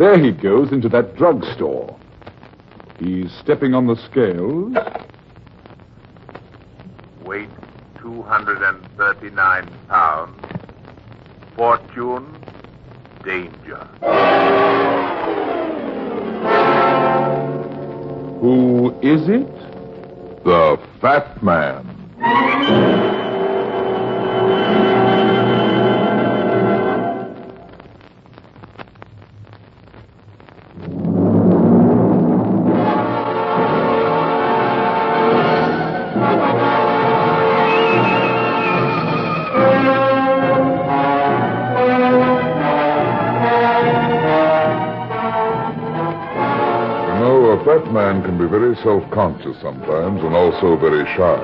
There he goes into that drugstore. He's stepping on the scales. Weight 239 pounds. Fortune, danger. Who is it? The Fat Man. Fat man can be very self-conscious sometimes and also very shy.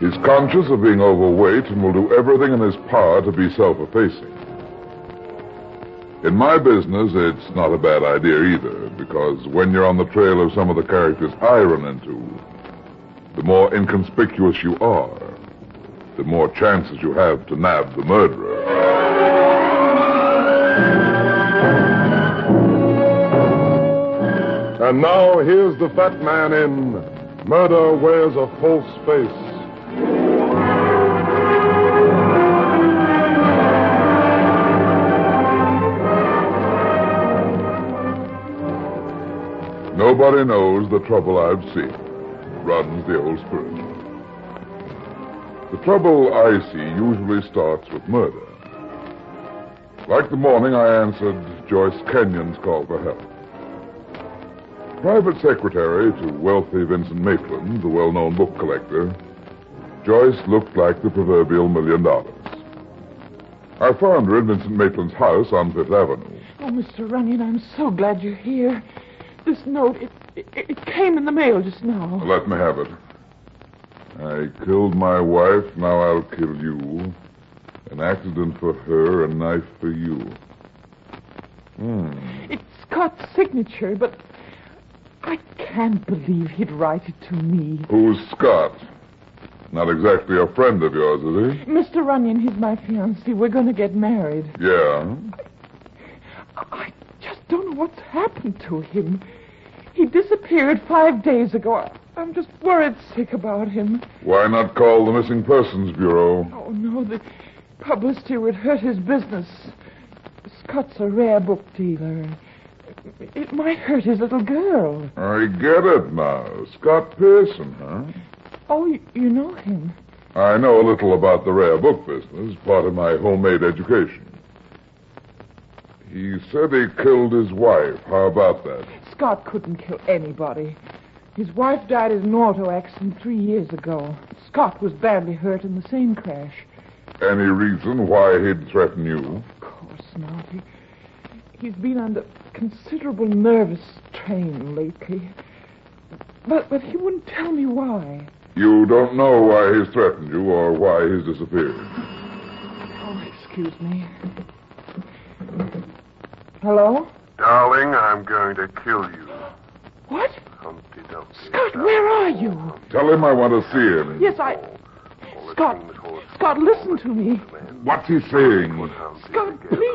He's conscious of being overweight and will do everything in his power to be self-effacing. In my business, it's not a bad idea either, because when you're on the trail of some of the characters I run into, the more inconspicuous you are, the more chances you have to nab the murderer. And now here's the fat man in Murder Wears a False Face. Nobody knows the trouble I've seen, runs the old spirit. The trouble I see usually starts with murder. Like the morning I answered Joyce Kenyon's call for help. Private secretary to wealthy Vincent Maitland, the well-known book collector, Joyce looked like the proverbial million dollars. I found her in Vincent Maitland's house on Fifth Avenue. Oh, Mr. Runyon, I'm so glad you're here. This note, it, it, it came in the mail just now. Let me have it. I killed my wife, now I'll kill you. An accident for her, a knife for you. Hmm. It's Scott's signature, but I can't believe he'd write it to me. Who's Scott? Not exactly a friend of yours, is he? Mr. Runyon, he's my fiancé. We're going to get married. Yeah. I just don't know what's happened to him. He disappeared five days ago. I- I'm just worried sick about him. Why not call the Missing Persons Bureau? Oh, no, the publicity would hurt his business. Scott's a rare book dealer. It might hurt his little girl. I get it now. Scott Pearson, huh? Oh, you, you know him. I know a little about the rare book business, part of my homemade education. He said he killed his wife. How about that? Scott couldn't kill anybody. His wife died in an auto accident three years ago. Scott was badly hurt in the same crash. Any reason why he'd threaten you? Of course not. He, he's been under considerable nervous strain lately. But, but he wouldn't tell me why. You don't know why he's threatened you or why he's disappeared. Oh, excuse me. Hello? Darling, I'm going to kill you. What? Humpty Dumpty. Scott, where are you? Tell him I want to see him. Yes, I. Scott, Scott, listen to me. What's he saying? Scott, please.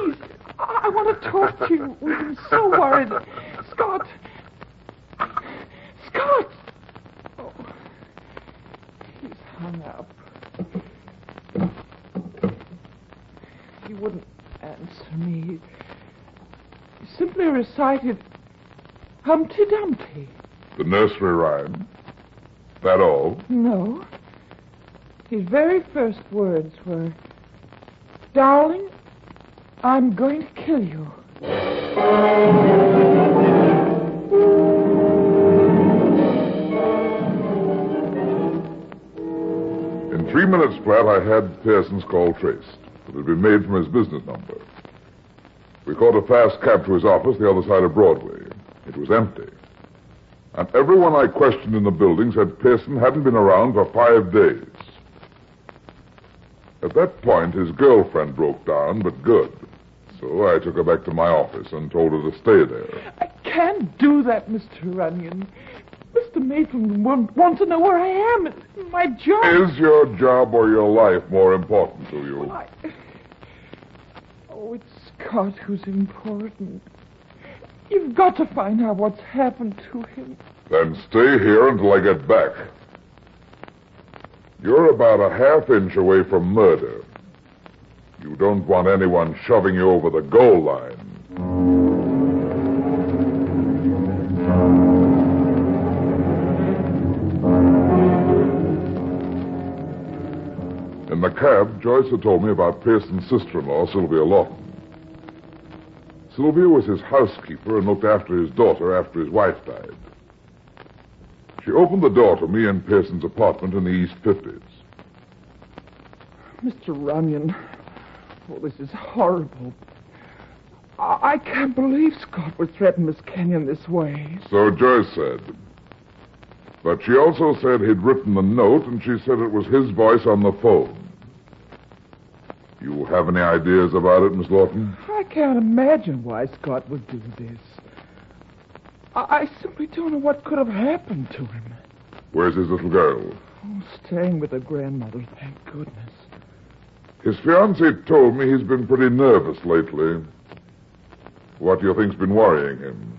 I, want to talk to you. We've been so worried. Scott. Scott. Oh, he's hung up. He wouldn't answer me. He simply recited Humpty Dumpty. The nursery rhyme. That all? No. His very first words were, Darling, I'm going to kill you. In three minutes flat, I had Pearson's call traced. It had been made from his business number. We caught a fast cab to his office the other side of Broadway. It was empty. And everyone I questioned in the building said Pearson hadn't been around for five days. At that point, his girlfriend broke down, but good. So I took her back to my office and told her to stay there. I can't do that, Mr. Runyon. Mr. Maitland won't want to know where I am. It's my job. Is your job or your life more important to you? I... Oh, it's Scott, who's important. You've got to find out what's happened to him. Then stay here until I get back. You're about a half inch away from murder. You don't want anyone shoving you over the goal line. In the cab, Joyce had told me about Pearson's sister-in-law, Sylvia Lawton. Sylvia was his housekeeper and looked after his daughter after his wife died. She opened the door to me in Pearson's apartment in the East 50s. Mr. Runyon, oh, this is horrible. I, I can't believe Scott would threaten Miss Kenyon this way. So Joyce said. But she also said he'd written the note, and she said it was his voice on the phone. You have any ideas about it, Miss Lawton? I can't imagine why Scott would do this. I, I simply don't know what could have happened to him. Where's his little girl? Oh, staying with her grandmother, thank goodness. His fiancée told me he's been pretty nervous lately. What do you think's been worrying him?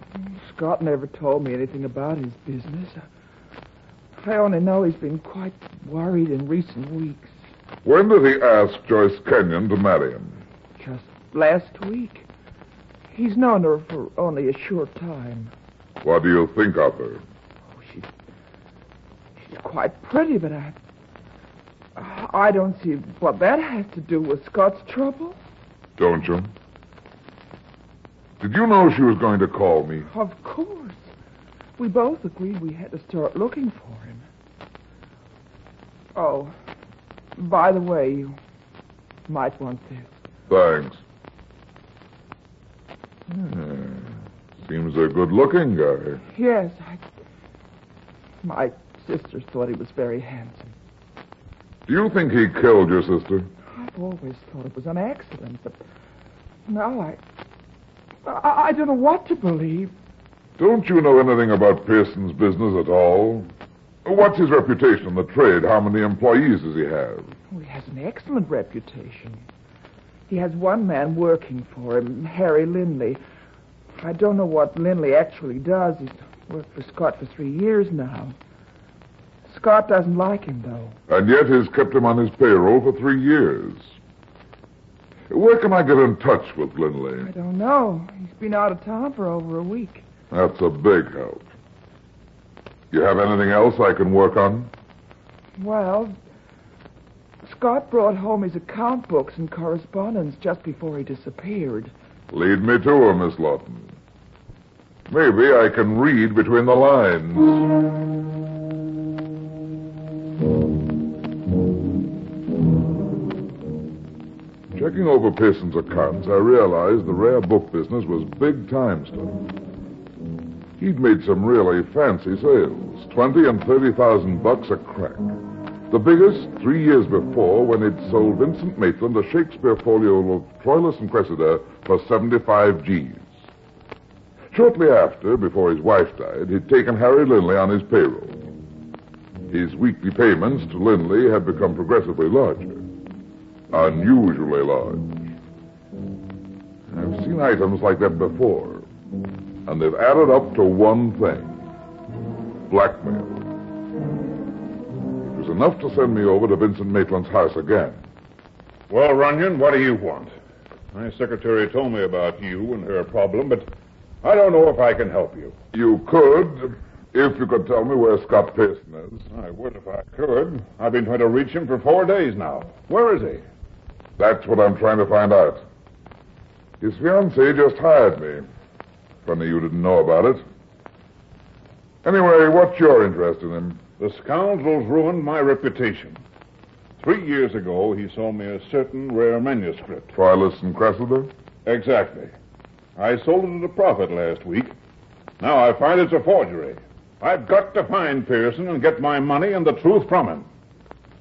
Scott never told me anything about his business. I only know he's been quite worried in recent weeks. When did he ask Joyce Kenyon to marry him? Just last week. He's known her for only a short time. What do you think of her? Oh, she's she's quite pretty, but I, I don't see what that has to do with Scott's trouble. Don't you? Did you know she was going to call me? Of course. We both agreed we had to start looking for him. Oh, by the way, you might want this. Thanks. Hmm. Seems a good-looking guy. Yes, I. My sisters thought he was very handsome. Do you think he killed your sister? I've always thought it was an accident, but now I. I, I don't know what to believe. Don't you know anything about Pearson's business at all? What's his reputation in the trade? How many employees does he have? Oh, he has an excellent reputation. He has one man working for him, Harry Lindley. I don't know what Lindley actually does. He's worked for Scott for three years now. Scott doesn't like him, though. And yet he's kept him on his payroll for three years. Where can I get in touch with I don't know. He's been out of town for over a week. That's a big help. You have anything else I can work on? Well, Scott brought home his account books and correspondence just before he disappeared. Lead me to her, Miss Lawton. Maybe I can read between the lines. Checking over Pearson's accounts, I realized the rare book business was big time stuff. He'd made some really fancy sales, twenty and thirty thousand bucks a crack. The biggest three years before when he'd sold Vincent Maitland a Shakespeare folio of Troilus and Cressida for 75 G's. Shortly after, before his wife died, he'd taken Harry Lindley on his payroll. His weekly payments to Lindley had become progressively larger. Unusually large. I've seen items like that before, and they've added up to one thing blackmail. It was enough to send me over to Vincent Maitland's house again. Well, Runyon, what do you want? My secretary told me about you and her problem, but I don't know if I can help you. You could, if you could tell me where Scott Pearson is. I would if I could. I've been trying to reach him for four days now. Where is he? That's what I'm trying to find out. His fiancée just hired me. Funny you didn't know about it. Anyway, what's your interest in him? The scoundrel's ruined my reputation. Three years ago, he sold me a certain rare manuscript. Troilus and Cressida? Exactly. I sold it at a profit last week. Now I find it's a forgery. I've got to find Pearson and get my money and the truth from him.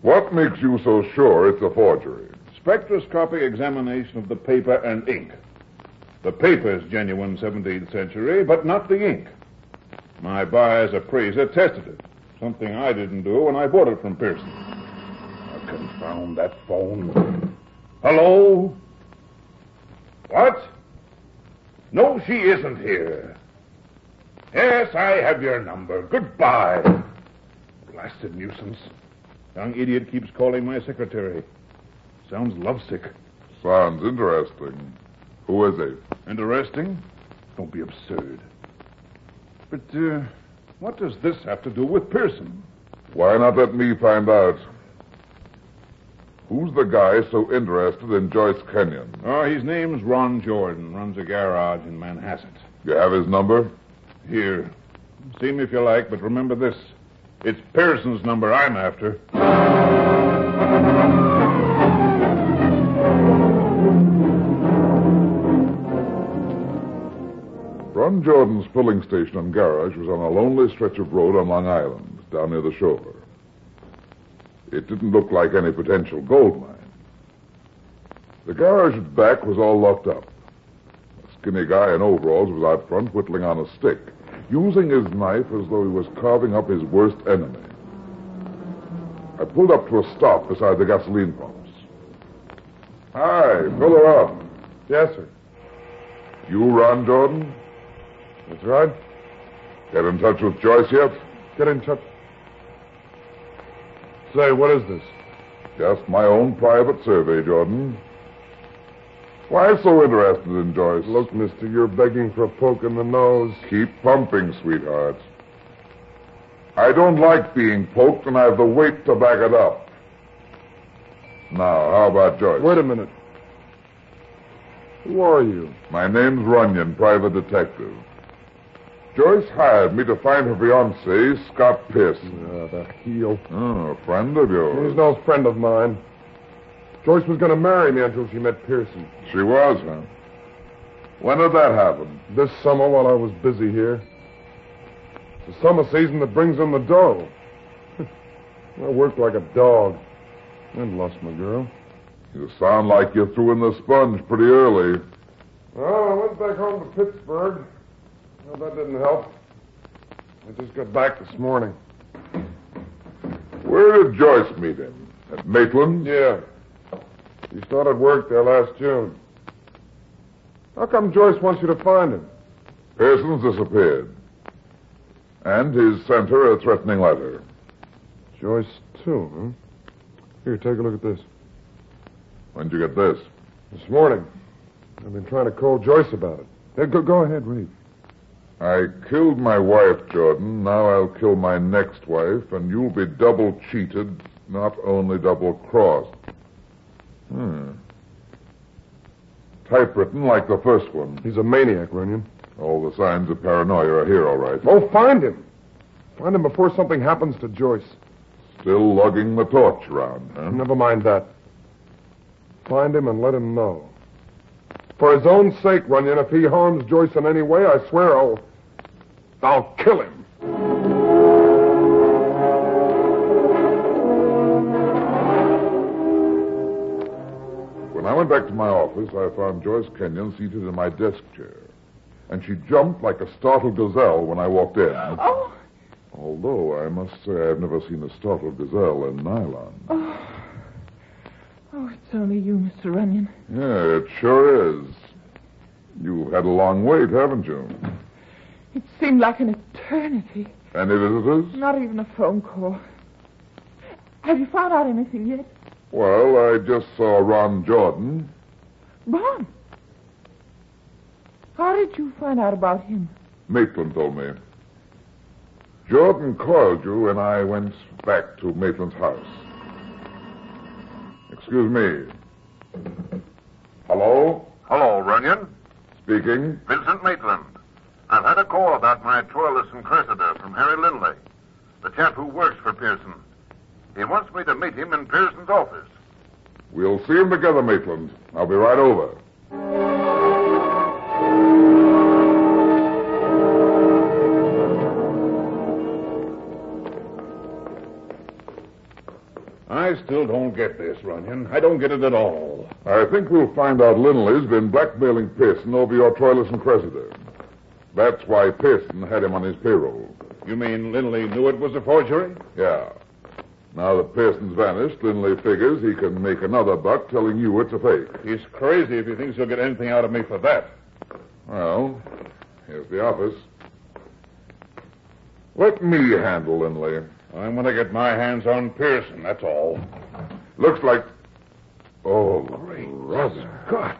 What makes you so sure it's a forgery? Spectroscopic examination of the paper and ink. The paper's genuine 17th century, but not the ink. My buyer's appraiser tested it. Something I didn't do when I bought it from Pearson. Oh, confound that phone. Hello? What? No, she isn't here. Yes, I have your number. Goodbye. Blasted nuisance. Young idiot keeps calling my secretary. Sounds lovesick. Sounds interesting. Who is he? Interesting? Don't be absurd. But, uh, what does this have to do with Pearson? Why not let me find out? Who's the guy so interested in Joyce Kenyon? Oh, his name's Ron Jordan. Runs a garage in Manhasset. You have his number? Here. See me if you like, but remember this. It's Pearson's number I'm after. Ron Jordan's filling station and garage was on a lonely stretch of road on Long Island, down near the shore. It didn't look like any potential gold mine. The garage at back was all locked up. A skinny guy in overalls was out front whittling on a stick, using his knife as though he was carving up his worst enemy. I pulled up to a stop beside the gasoline pumps. Hi, fill her up. Yes, sir. You Ron Jordan? That's right. Get in touch with Joyce yet? Get in touch. Say, what is this? Just my own private survey, Jordan. Why so interested in Joyce? Look, mister, you're begging for a poke in the nose. Keep pumping, sweetheart. I don't like being poked, and I have the weight to back it up. Now, how about Joyce? Wait a minute. Who are you? My name's Runyon, private detective. Joyce hired me to find her fiancé, Scott Pearson. Ah, the heel. Oh, a friend of yours. He's no friend of mine. Joyce was going to marry me until she met Pearson. She was, huh? When did that happen? This summer while I was busy here. It's the summer season that brings in the dough. I worked like a dog and lost my girl. You sound like you threw in the sponge pretty early. Well, I went back home to Pittsburgh. Well, that didn't help. I just got back this morning. Where did Joyce meet him? At Maitland? Yeah. He started work there last June. How come Joyce wants you to find him? Pearson's disappeared. And he's sent her a threatening letter. Joyce, too, huh? Here, take a look at this. When'd you get this? This morning. I've been trying to call Joyce about it. Go, go ahead, read. I killed my wife, Jordan. Now I'll kill my next wife, and you'll be double cheated, not only double crossed. Hmm. Typewritten like the first one. He's a maniac, Runyon. All the signs of paranoia are here, all right. Oh, find him. Find him before something happens to Joyce. Still lugging the torch around, huh? Never mind that. Find him and let him know. For his own sake, Runyon, if he harms Joyce in any way, I swear I'll. I'll kill him. When I went back to my office, I found Joyce Kenyon seated in my desk chair. And she jumped like a startled gazelle when I walked in. Oh, Although I must say I've never seen a startled gazelle in nylon. oh. Oh, it's only you, Mr. Runyon. Yeah, it sure is. You've had a long wait, haven't you? It seemed like an eternity. Any visitors? Not even a phone call. Have you found out anything yet? Well, I just saw Ron Jordan. Ron. How did you find out about him? Maitland told me. Jordan called you, and I went back to Maitland's house. Excuse me. Hello? Hello, Runyon. Speaking. Vincent Maitland. I've had a call about my Troilus and Cressida from Harry Lindley, the chap who works for Pearson. He wants me to meet him in Pearson's office. We'll see him together, Maitland. I'll be right over. I still don't get this, Runyon. I don't get it at all. I think we'll find out Lindley's been blackmailing Pearson over your Troilus and Cressida. That's why Pearson had him on his payroll. You mean Lindley knew it was a forgery? Yeah. Now that Pearson's vanished, Lindley figures he can make another buck telling you it's a fake. He's crazy if he thinks he'll get anything out of me for that. Well, here's the office. Let me handle Lindley. I'm going to get my hands on Pearson, that's all. Looks like. Oh, brother. God.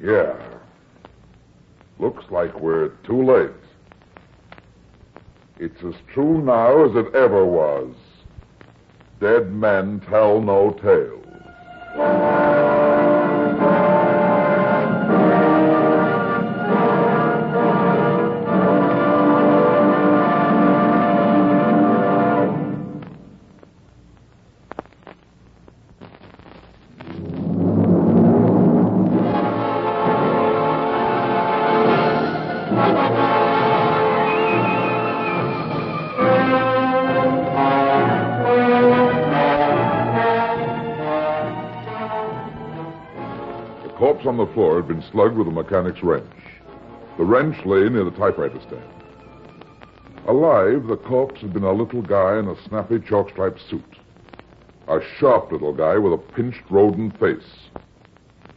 Yeah. Looks like we're too late. It's as true now as it ever was. Dead men tell no tales. Had been slugged with a mechanic's wrench. The wrench lay near the typewriter stand. Alive, the corpse had been a little guy in a snappy chalk-striped suit. A sharp little guy with a pinched rodent face.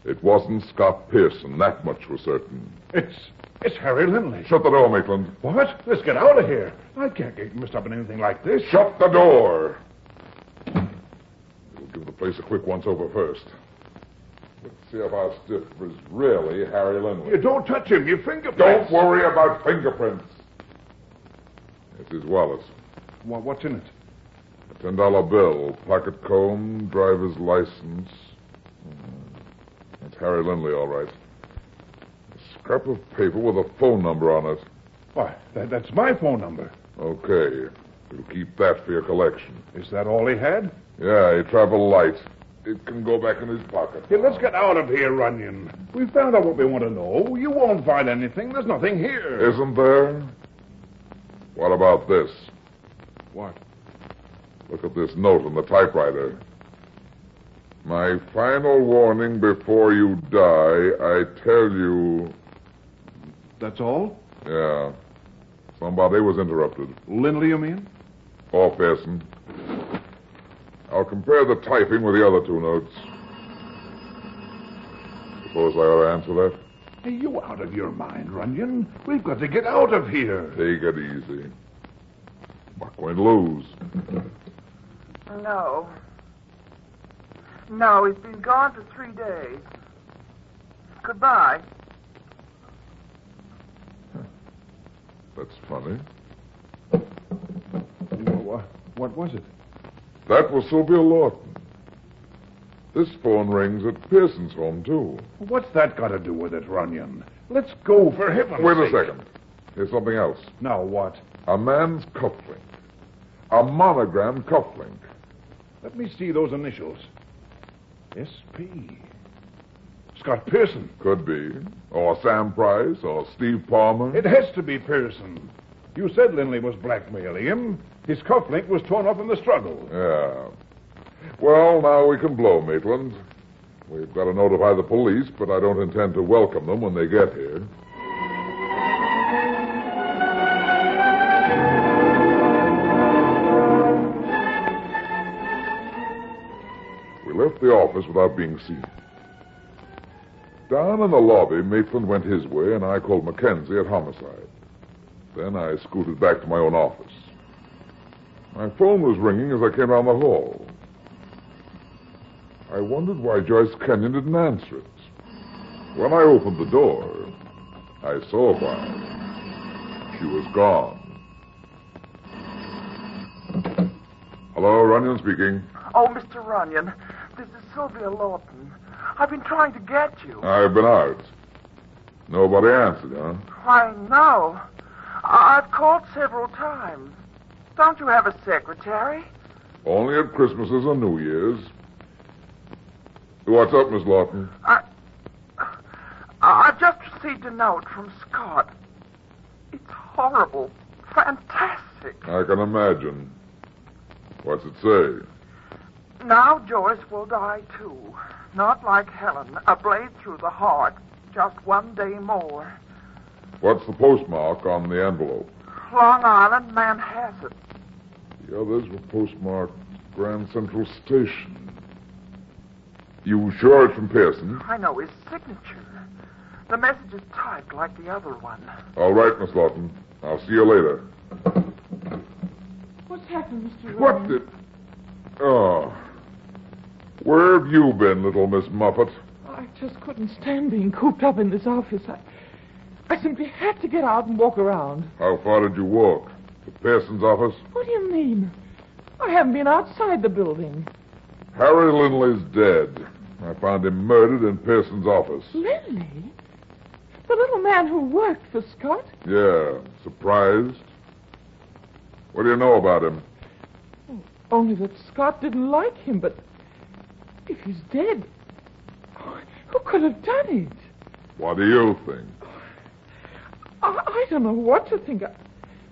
It wasn't Scott Pearson, that much was certain. It's it's Harry Lindley. Shut the door, Maitland. What? Let's get out of here. I can't get mixed up in anything like this. Shut the door! We'll give the place a quick once-over first. Let's see if our stiff is really Harry Lindley. You don't touch him. Your fingerprints. Don't worry about fingerprints. This is Wallace. Wha- what's in it? A ten dollar bill, pocket comb, driver's license. Hmm. That's Harry Lindley, all right. A scrap of paper with a phone number on it. Why, that, that's my phone number. Okay. We'll keep that for your collection. Is that all he had? Yeah, he traveled light. It can go back in his pocket. Here, let's get out of here, Runyon. We found out what we want to know. You won't find anything. There's nothing here. Isn't there? What about this? What? Look at this note on the typewriter. My final warning before you die, I tell you. That's all? Yeah. Somebody was interrupted. Lindley, you mean? Or Pearson. I'll compare the typing with the other two notes. Suppose I ought to answer that? Are you out of your mind, Runyon? We've got to get out of here. Take it easy. Not going to lose. No. No, he's been gone for three days. Goodbye. That's funny. What, what was it? That was Sylvia Lawton. This phone rings at Pearson's home, too. What's that got to do with it, Runyon? Let's go for heaven's Wait a sake. second. Here's something else. Now what? A man's cufflink. A monogram cufflink. Let me see those initials. S.P. Scott Pearson. Could be. Or Sam Price, or Steve Palmer. It has to be Pearson. You said Lindley was blackmailing him. His cufflink was torn off in the struggle. Yeah. Well, now we can blow, Maitland. We've got to notify the police, but I don't intend to welcome them when they get here. We left the office without being seen. Down in the lobby, Maitland went his way, and I called Mackenzie at homicide. Then I scooted back to my own office. My phone was ringing as I came down the hall. I wondered why Joyce Kenyon didn't answer it. When I opened the door, I saw why. She was gone. Hello, Runyon speaking. Oh, Mr. Runyon, this is Sylvia Lawton. I've been trying to get you. I've been out. Nobody answered, huh? Why, no. I've called several times. Don't you have a secretary? Only at Christmases and New Year's. What's up, Miss Lawton? I, I've just received a note from Scott. It's horrible. Fantastic. I can imagine. What's it say? Now Joyce will die too. Not like Helen, a blade through the heart. Just one day more. What's the postmark on the envelope? Long Island, Manhasset. The others were postmarked Grand Central Station. You sure it's from Pearson? I know his signature. The message is typed like the other one. All right, Miss Lawton. I'll see you later. What's happened, Mr. What did... Oh. Where have you been, little Miss Muffet? I just couldn't stand being cooped up in this office. I, I simply had to get out and walk around. How far did you walk? To Pearson's office? What do you mean? I haven't been outside the building. Harry Lindley's dead. I found him murdered in Pearson's office. Lindley? The little man who worked for Scott? Yeah. Surprised? What do you know about him? Only that Scott didn't like him, but if he's dead, who could have done it? What do you think? I, I don't know what to think. I,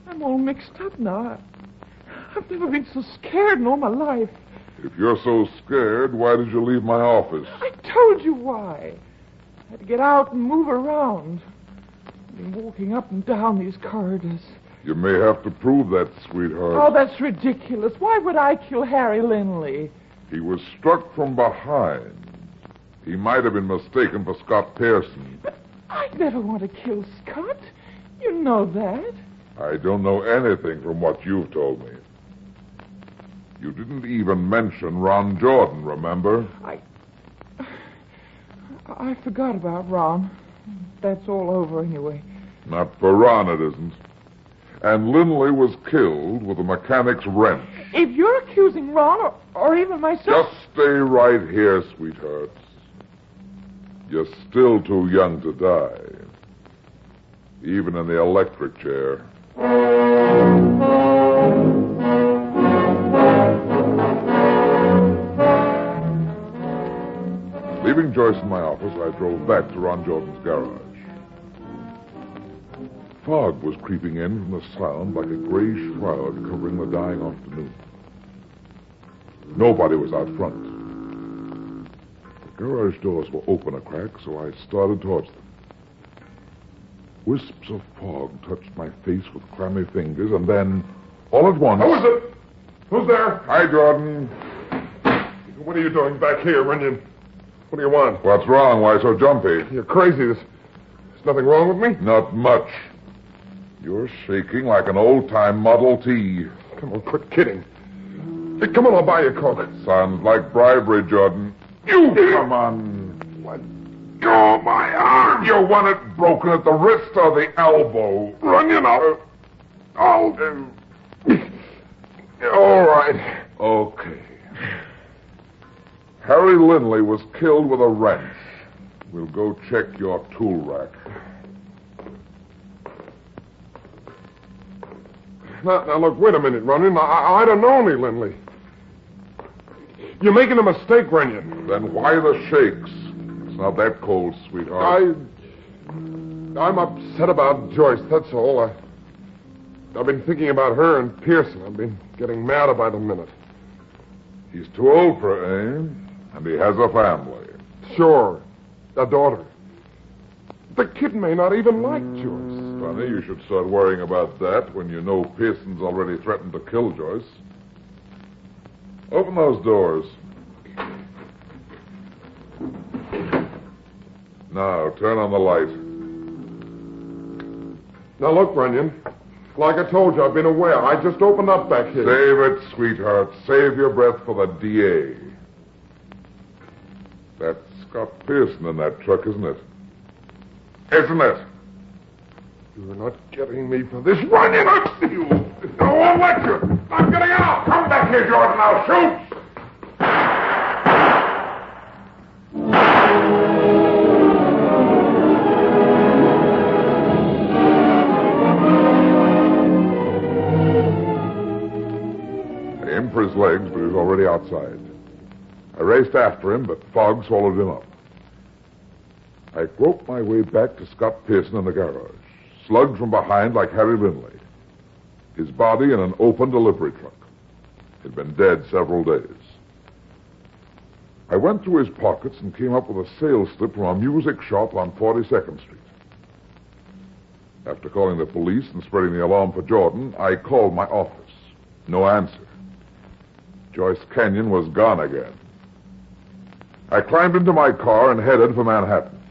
I'm all mixed up now. I've never been so scared in all my life. If you're so scared, why did you leave my office? I told you why. I had to get out and move around. I've been walking up and down these corridors. You may have to prove that, sweetheart. Oh, that's ridiculous. Why would I kill Harry Lindley? He was struck from behind. He might have been mistaken for Scott Pearson. But I'd never want to kill Scott. You know that. I don't know anything from what you've told me. You didn't even mention Ron Jordan, remember? I. I forgot about Ron. That's all over anyway. Not for Ron, it isn't. And Lindley was killed with a mechanic's wrench. If you're accusing Ron or, or even myself. Just stay right here, sweetheart. You're still too young to die. Even in the electric chair. Leaving Joyce in my office, I drove back to Ron Jordan's garage. Fog was creeping in from the sound like a gray shroud covering the dying afternoon. Nobody was out front. The garage doors were open a crack, so I started towards them. Wisps of fog touched my face with clammy fingers, and then, all at once. Who is it? Who's there? Hi, Jordan. What are you doing back here, Runyon? What do you want? What's wrong? Why so jumpy? You're crazy. There's, there's nothing wrong with me. Not much. You're shaking like an old-time Model T. Come on, quit kidding. Hey, come on, I'll buy you a Coke. Sounds like bribery, Jordan. You come on. Of my arm. You want it broken at the wrist or the elbow? Runyon, I'll... I'll... All right. Okay. Harry Lindley was killed with a wrench. We'll go check your tool rack. Now, now look, wait a minute, Runyon. I, I don't know any Lindley. You're making a mistake, Runyon. Then why the shakes? It's not that cold, sweetheart. I. I'm upset about Joyce, that's all. I, I've been thinking about her and Pearson. I've been getting madder by the minute. He's too old for it, eh? And he has a family. Sure, a daughter. The kid may not even like Joyce. Funny, you should start worrying about that when you know Pearson's already threatened to kill Joyce. Open those doors. Now, turn on the light. Now look, Runyon. Like I told you, I've been aware. I just opened up back here. Save it, sweetheart. Save your breath for the DA. That's Scott Pearson in that truck, isn't it? Isn't it? You're not getting me for this, Runyon. You. No one let you. I'm getting out. Come back here, Jordan. I'll shoot. Already outside. I raced after him, but fog swallowed him up. I groped my way back to Scott Pearson in the garage, slugged from behind like Harry Lindley. His body in an open delivery truck. He'd been dead several days. I went through his pockets and came up with a sales slip from a music shop on 42nd Street. After calling the police and spreading the alarm for Jordan, I called my office. No answer. Joyce Kenyon was gone again. I climbed into my car and headed for Manhattan.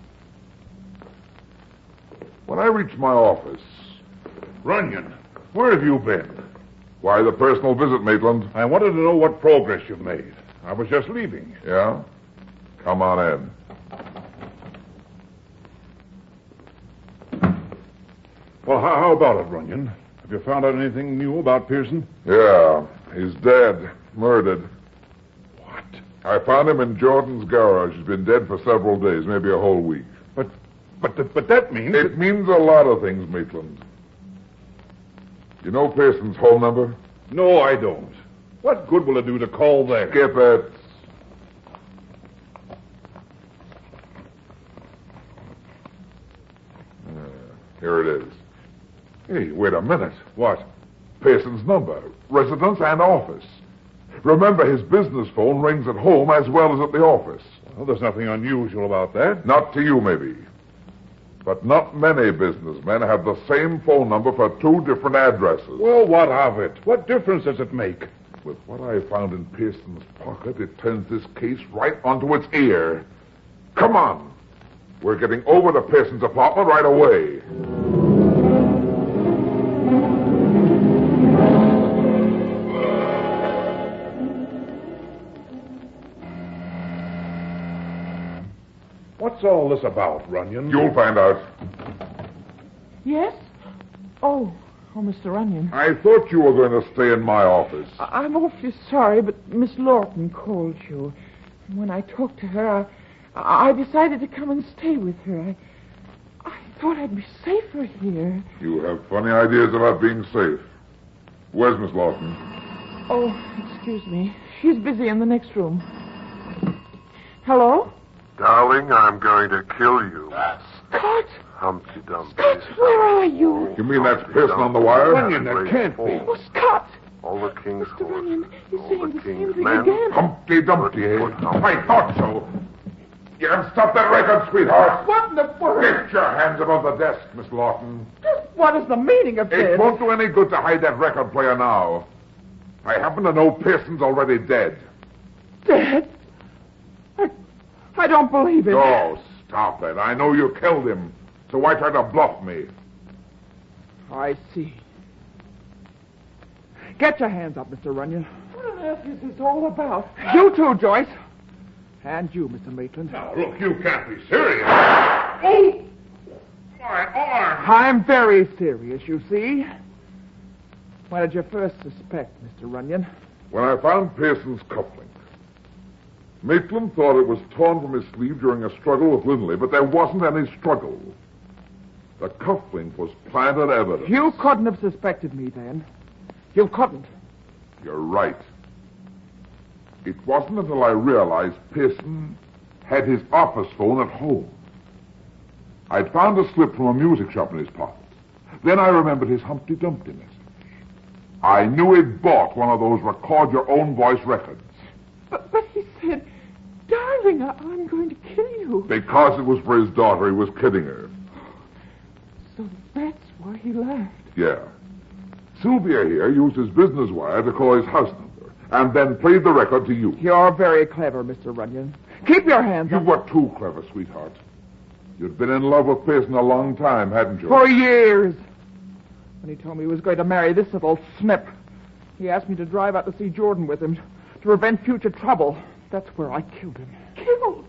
When I reached my office, Runyon, where have you been? why the personal visit, Maitland? I wanted to know what progress you've made. I was just leaving. Yeah? Come on in. Well, how, how about it, Runyon? Have you found out anything new about Pearson? Yeah, he's dead. Murdered. What? I found him in Jordan's garage. He's been dead for several days, maybe a whole week. But, but, but that means. It means a lot of things, Maitland. You know Pearson's home number? No, I don't. What good will it do to call there? Skip it. Uh, here it is. Hey, wait a minute. What? Pearson's number, residence and office. Remember, his business phone rings at home as well as at the office. Well, there's nothing unusual about that. Not to you, maybe. But not many businessmen have the same phone number for two different addresses. Well, what of it? What difference does it make? With what I found in Pearson's pocket, it turns this case right onto its ear. Come on. We're getting over to Pearson's apartment right away. All this about, Runyon? You'll find out. Yes? Oh, oh, Mr. Runyon. I thought you were going to stay in my office. I- I'm awfully sorry, but Miss Lawton called you. When I talked to her, I, I decided to come and stay with her. I, I thought I'd be safer here. You have funny ideas about being safe. Where's Miss Lawton? Oh, excuse me. She's busy in the next room. Hello? Darling, I'm going to kill you. Scott! Humpty Dumpty. Scott, where are you? You mean that's Pearson on the wire? Runyon, that can't be. Oh, Scott! All the king's Mr. Runyon, he's all saying the the same king's thing men. again. Humpty Dumpty, eh? I thought so. You can stop that record, sweetheart. What in the world? Get your hands above the desk, Miss Lawton. What is the meaning of this? It this? won't do any good to hide that record player now. I happen to know Pearson's already dead. Dead? I, I don't believe it. Oh, stop it. I know you killed him. So why try to bluff me? I see. Get your hands up, Mr. Runyon. What on earth is this all about? You too, Joyce. And you, Mr. Maitland. Now, look, you can't be serious. Oh! My arm! I'm very serious, you see. When did you first suspect, Mr. Runyon? When I found Pearson's cufflink. Maitland thought it was torn from his sleeve during a struggle with Lindley, but there wasn't any struggle. The cufflink was planted evidence. You couldn't have suspected me then. You couldn't. You're right. It wasn't until I realized Pearson had his office phone at home. I'd found a slip from a music shop in his pocket. Then I remembered his Humpty Dumpty message. I knew he'd bought one of those record your own voice records But, but Darling, I, I'm going to kill you. because it was for his daughter. He was kidding her. So that's why he laughed. Yeah. Sylvia here used his business wire to call his house number and then played the record to you. You're very clever, Mr. Runyon. Keep your hands You up. were too clever, sweetheart. You'd been in love with Pearson a long time, hadn't you? For years. When he told me he was going to marry this little snip, he asked me to drive out to see Jordan with him to prevent future trouble. That's where I killed him. Killed?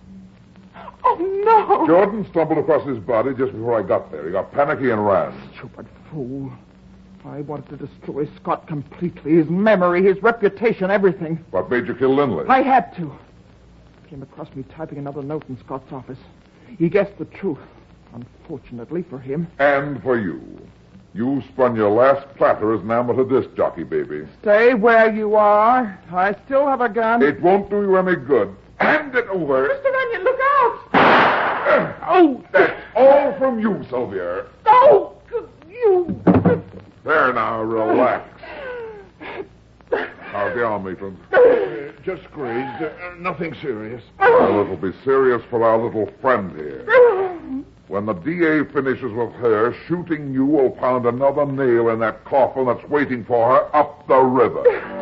Oh, no! Jordan stumbled across his body just before I got there. He got panicky and ran. Stupid fool. I wanted to destroy Scott completely. His memory, his reputation, everything. What made you kill Lindley? I had to. Came across me typing another note in Scott's office. He guessed the truth. Unfortunately for him. And for you. You spun your last platter as an amateur disc jockey, baby. Stay where you are. I still have a gun. It won't do you any good. Hand it over. Mr. Runyon, look out! Oh, that's all from you, Sylvia. Oh, you. There now, relax. How's the arm, Maitland? Uh, just grazed. Uh, nothing serious. Well, it'll be serious for our little friend here. When the DA finishes with her, shooting you will pound another nail in that coffin that's waiting for her up the river.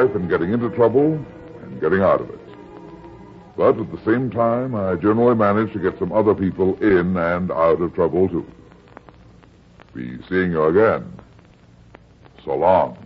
life in getting into trouble and getting out of it. But at the same time, I generally manage to get some other people in and out of trouble, too. Be seeing you again. So long.